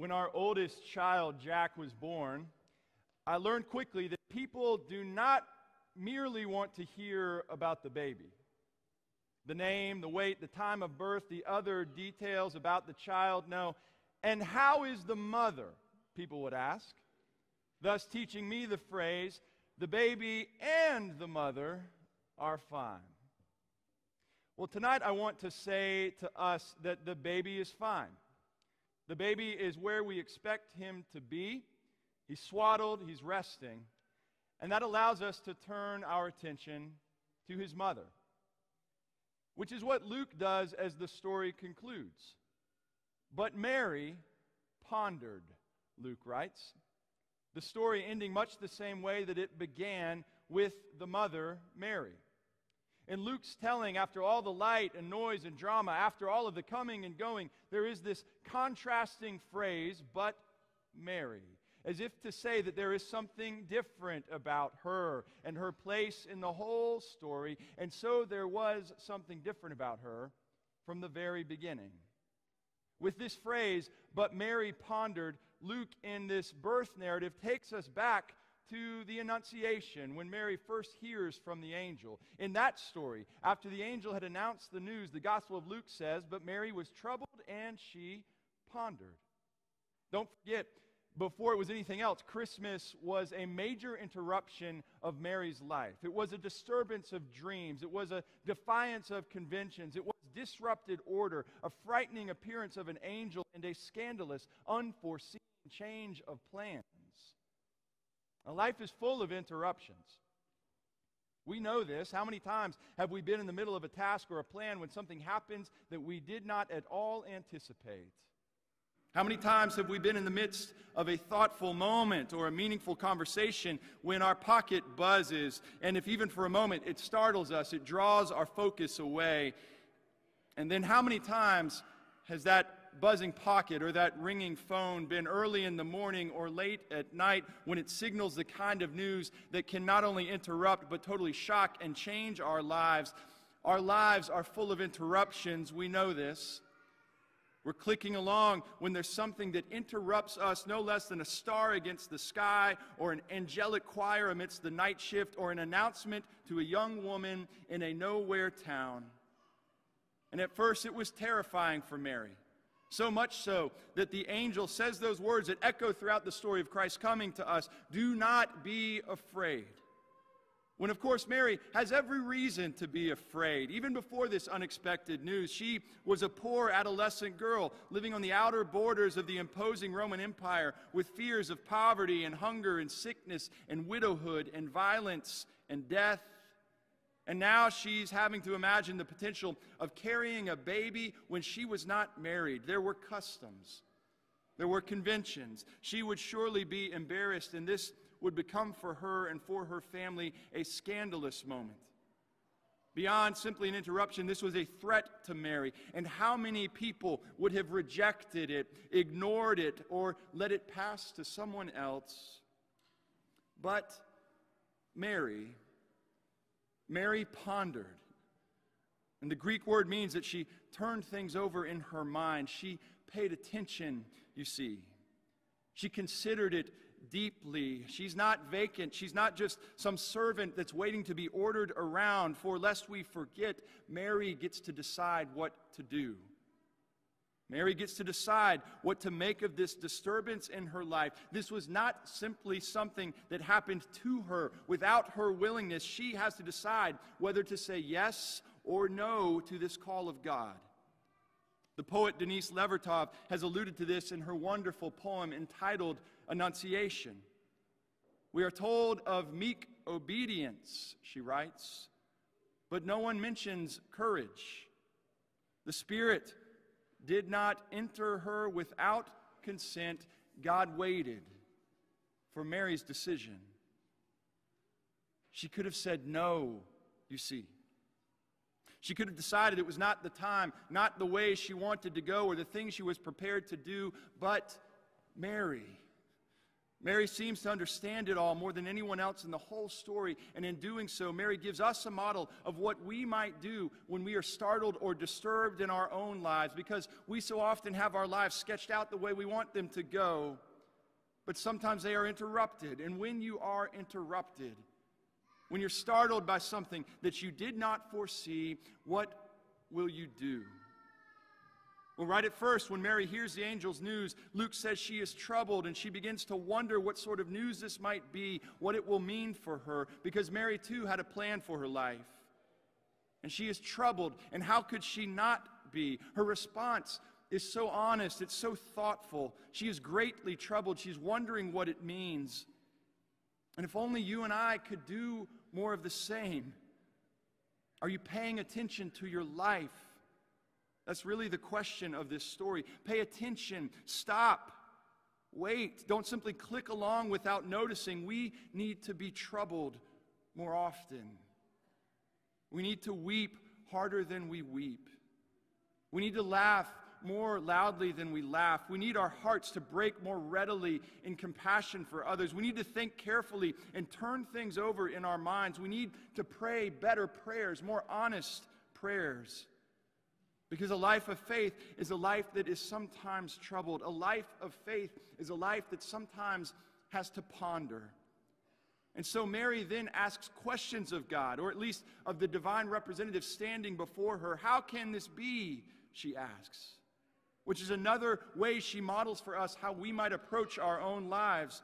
When our oldest child, Jack, was born, I learned quickly that people do not merely want to hear about the baby. The name, the weight, the time of birth, the other details about the child, no. And how is the mother? People would ask. Thus, teaching me the phrase, the baby and the mother are fine. Well, tonight I want to say to us that the baby is fine. The baby is where we expect him to be. He's swaddled, he's resting. And that allows us to turn our attention to his mother, which is what Luke does as the story concludes. But Mary pondered, Luke writes. The story ending much the same way that it began with the mother, Mary. In Luke's telling, after all the light and noise and drama, after all of the coming and going, there is this contrasting phrase, but Mary, as if to say that there is something different about her and her place in the whole story. And so there was something different about her from the very beginning. With this phrase, but Mary pondered, Luke in this birth narrative takes us back to the Annunciation when Mary first hears from the angel. In that story, after the angel had announced the news, the Gospel of Luke says, But Mary was troubled and she pondered. Don't forget, before it was anything else, Christmas was a major interruption of Mary's life. It was a disturbance of dreams. It was a defiance of conventions. It was disrupted order, a frightening appearance of an angel, and a scandalous, unforeseen change of plans. Now, life is full of interruptions. We know this. How many times have we been in the middle of a task or a plan when something happens that we did not at all anticipate? How many times have we been in the midst of a thoughtful moment or a meaningful conversation when our pocket buzzes, and if even for a moment it startles us, it draws our focus away? And then how many times has that buzzing pocket or that ringing phone been early in the morning or late at night when it signals the kind of news that can not only interrupt but totally shock and change our lives? Our lives are full of interruptions. We know this. We're clicking along when there's something that interrupts us no less than a star against the sky, or an angelic choir amidst the night shift, or an announcement to a young woman in a nowhere town. And at first, it was terrifying for Mary. So much so that the angel says those words that echo throughout the story of Christ coming to us Do not be afraid. When, of course, Mary has every reason to be afraid. Even before this unexpected news, she was a poor adolescent girl living on the outer borders of the imposing Roman Empire with fears of poverty and hunger and sickness and widowhood and violence and death and now she's having to imagine the potential of carrying a baby when she was not married. There were customs, there were conventions. She would surely be embarrassed, and this would become for her and for her family a scandalous moment. Beyond simply an interruption, this was a threat to Mary. And how many people would have rejected it, ignored it, or let it pass to someone else? But Mary Mary pondered. And the Greek word means that she turned things over in her mind. She paid attention, you see. She considered it deeply. She's not vacant. She's not just some servant that's waiting to be ordered around. For lest we forget, Mary gets to decide what to do. Mary gets to decide what to make of this disturbance in her life. This was not simply something that happened to her. Without her willingness, she has to decide whether to say yes or no to this call of God. The poet Denise Levertov has alluded to this in her wonderful poem entitled Annunciation. We are told of meek obedience, she writes, but no one mentions courage. The Spirit did not enter her without consent, God waited for Mary's decision. She could have said no, you see. She could have decided it was not the time, not the way she wanted to go, or the thing she was prepared to do, but Mary. Mary seems to understand it all more than anyone else in the whole story, and in doing so, Mary gives us a model of what we might do when we are startled or disturbed in our own lives, because we so often have our lives sketched out the way we want them to go, but sometimes they are interrupted. And when you are interrupted, when you're startled by something that you did not foresee, what will you do? Well, right at first, when Mary hears the angel's news, Luke says she is troubled and she begins to wonder what sort of news this might be, what it will mean for her, because Mary too had a plan for her life. And she is troubled, and how could she not be? Her response is so honest, it's so thoughtful. She is greatly troubled. She's wondering what it means. And if only you and I could do more of the same. Are you paying attention to your life? That's really the question of this story. Pay attention, stop, wait. Don't simply click along without noticing. We need to be troubled more often. We need to weep harder than we weep. We need to laugh more loudly than we laugh. We need our hearts to break more readily in compassion for others. We need to think carefully and turn things over in our minds. We need to pray better prayers, more honest prayers. Because a life of faith is a life that is sometimes troubled. A life of faith is a life that sometimes has to ponder. And so Mary then asks questions of God, or at least of the divine representative standing before her. How can this be? She asks. Which is another way she models for us how we might approach our own lives.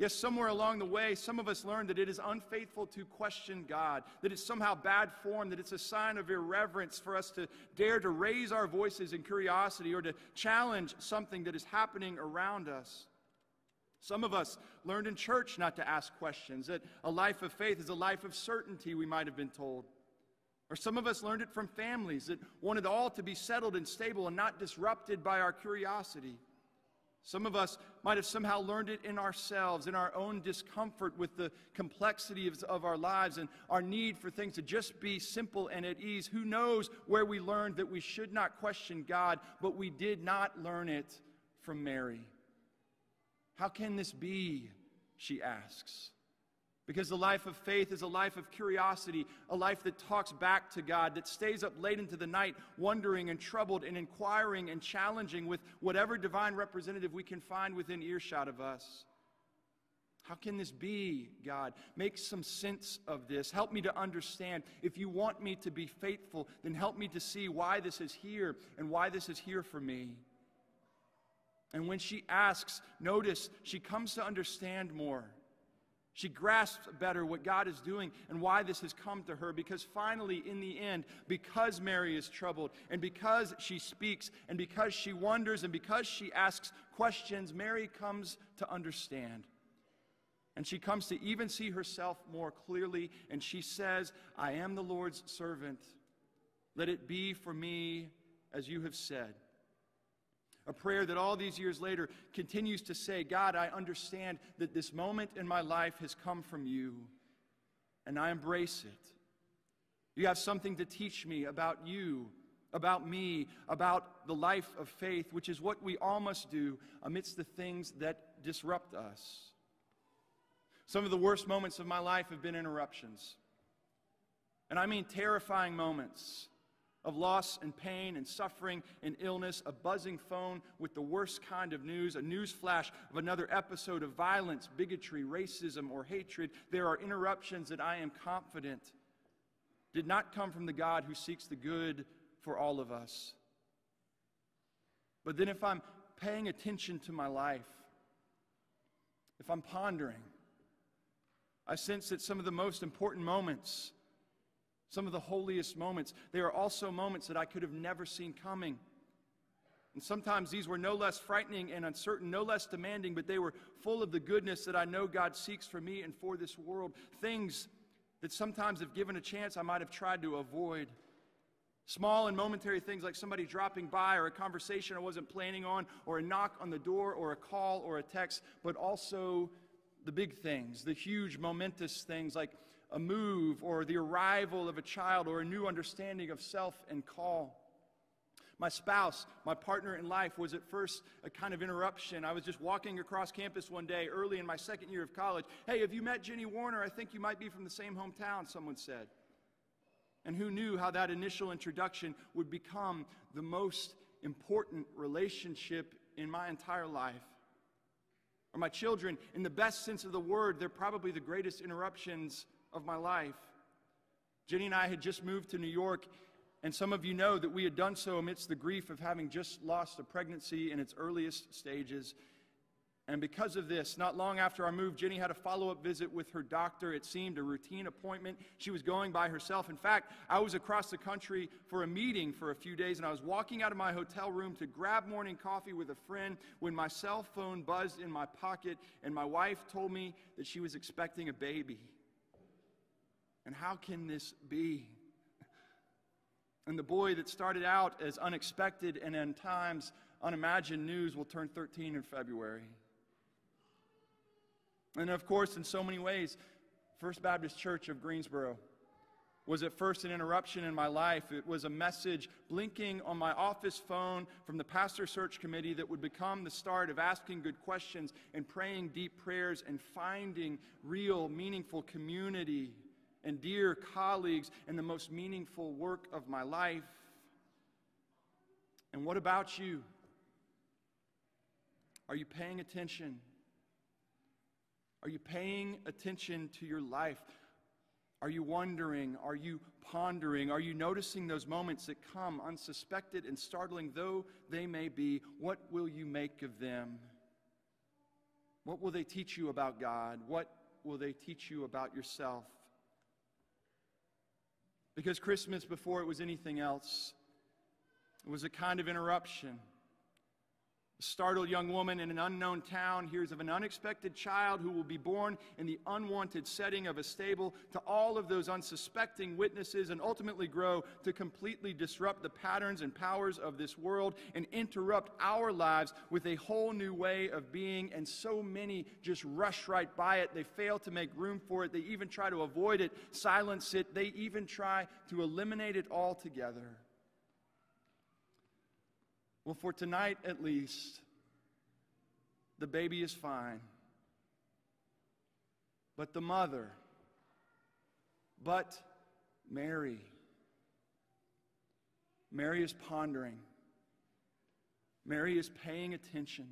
Yes, somewhere along the way, some of us learned that it is unfaithful to question God, that it's somehow bad form, that it's a sign of irreverence for us to dare to raise our voices in curiosity or to challenge something that is happening around us. Some of us learned in church not to ask questions, that a life of faith is a life of certainty, we might have been told. Or some of us learned it from families that wanted all to be settled and stable and not disrupted by our curiosity. Some of us might have somehow learned it in ourselves, in our own discomfort with the complexity of, of, our lives and our need for things to just be simple and at ease. Who knows where we learned that we should not question God, but we did not learn it from Mary? How can this be? She asks. Because the life of faith is a life of curiosity, a life that talks back to God, that stays up late into the night, wondering and troubled and inquiring and challenging with whatever divine representative we can find within earshot of us. How can this be, God? Make some sense of this. Help me to understand. If you want me to be faithful, then help me to see why this is here and why this is here for me. And when she asks, notice she comes to understand more. She grasps better what God is doing and why this has come to her because finally, in the end, because Mary is troubled and because she speaks and because she wonders and because she asks questions, Mary comes to understand. And she comes to even see herself more clearly and she says, I am the Lord's servant. Let it be for me as you have said. A prayer that all these years later continues to say, God, I understand that this moment in my life has come from you, and I embrace it. You have something to teach me about you, about me, about the life of faith, which is what we all must do amidst the things that disrupt us. Some of the worst moments of my life have been interruptions. And I mean terrifying moments of loss and pain and suffering and illness, a buzzing phone with the worst kind of news, a news flash of another episode of violence, bigotry, racism, or hatred. There are interruptions that I am confident did not come from the God who seeks the good for all of us. But then, if I'm paying attention to my life, if I'm pondering, I sense that some of the most important moments some of the holiest moments. They are also moments that I could have never seen coming. And sometimes these were no less frightening and uncertain, no less demanding, but they were full of the goodness that I know God seeks for me and for this world. Things that sometimes, if given a chance, I might have tried to avoid. Small and momentary things like somebody dropping by or a conversation I wasn't planning on, or a knock on the door, or a call, or a text, but also the big things, the huge, momentous things like a move or the arrival of a child or a new understanding of self and call. My spouse, my partner in life, was at first a kind of interruption. I was just walking across campus one day early in my second year of college. Hey, have you met Jenny Warner? I think you might be from the same hometown, someone said. And who knew how that initial introduction would become the most important relationship in my entire life? Or my children, in the best sense of the word, they're probably the greatest interruptions of my life. Jenny and I had just moved to New York and some of you know that we had done so amidst the grief of having just lost a pregnancy in its earliest stages. And because of this, not long after our move, Jenny had a follow up visit with her doctor. It seemed a routine appointment. She was going by herself. In fact, I was across the country for a meeting for a few days, and I was walking out of my hotel room to grab morning coffee with a friend when my cell phone buzzed in my pocket, and my wife told me that she was expecting a baby. And how can this be? And the boy that started out as unexpected and in times unimagined news will turn 13 in February. And of course, in so many ways, First Baptist Church of Greensboro was at first an interruption in my life. It was a message blinking on my office phone from the pastor search committee that would become the start of asking good questions and praying deep prayers and finding real, meaningful community and dear colleagues and the most meaningful work of my life. And what about you? Are you paying attention? Are you paying attention to your life? Are you wondering? Are you pondering? Are you noticing those moments that come, unsuspected and startling though they may be? What will you make of them? What will they teach you about God? What will they teach you about yourself? Because Christmas, before it was anything else, it was a kind of interruption. A startled young woman in an unknown town hears of an unexpected child who will be born in the unwanted setting of a stable to all of those unsuspecting witnesses and ultimately grow to completely disrupt the patterns and powers of this world and interrupt our lives with a whole new way of being. And so many just rush right by it. They fail to make room for it. They even try to avoid it, silence it. They even try to eliminate it altogether. Well, for tonight at least, the baby is fine. But the mother, but Mary, Mary is pondering. Mary is paying attention.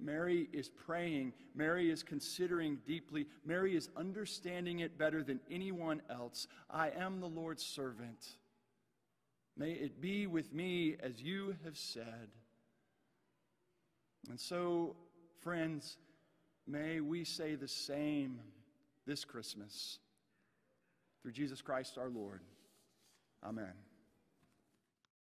Mary is praying. Mary is considering deeply. Mary is understanding it better than anyone else. I am the Lord's servant. May it be with me as you have said. And so, friends, may we say the same this Christmas. Through Jesus Christ our Lord. Amen.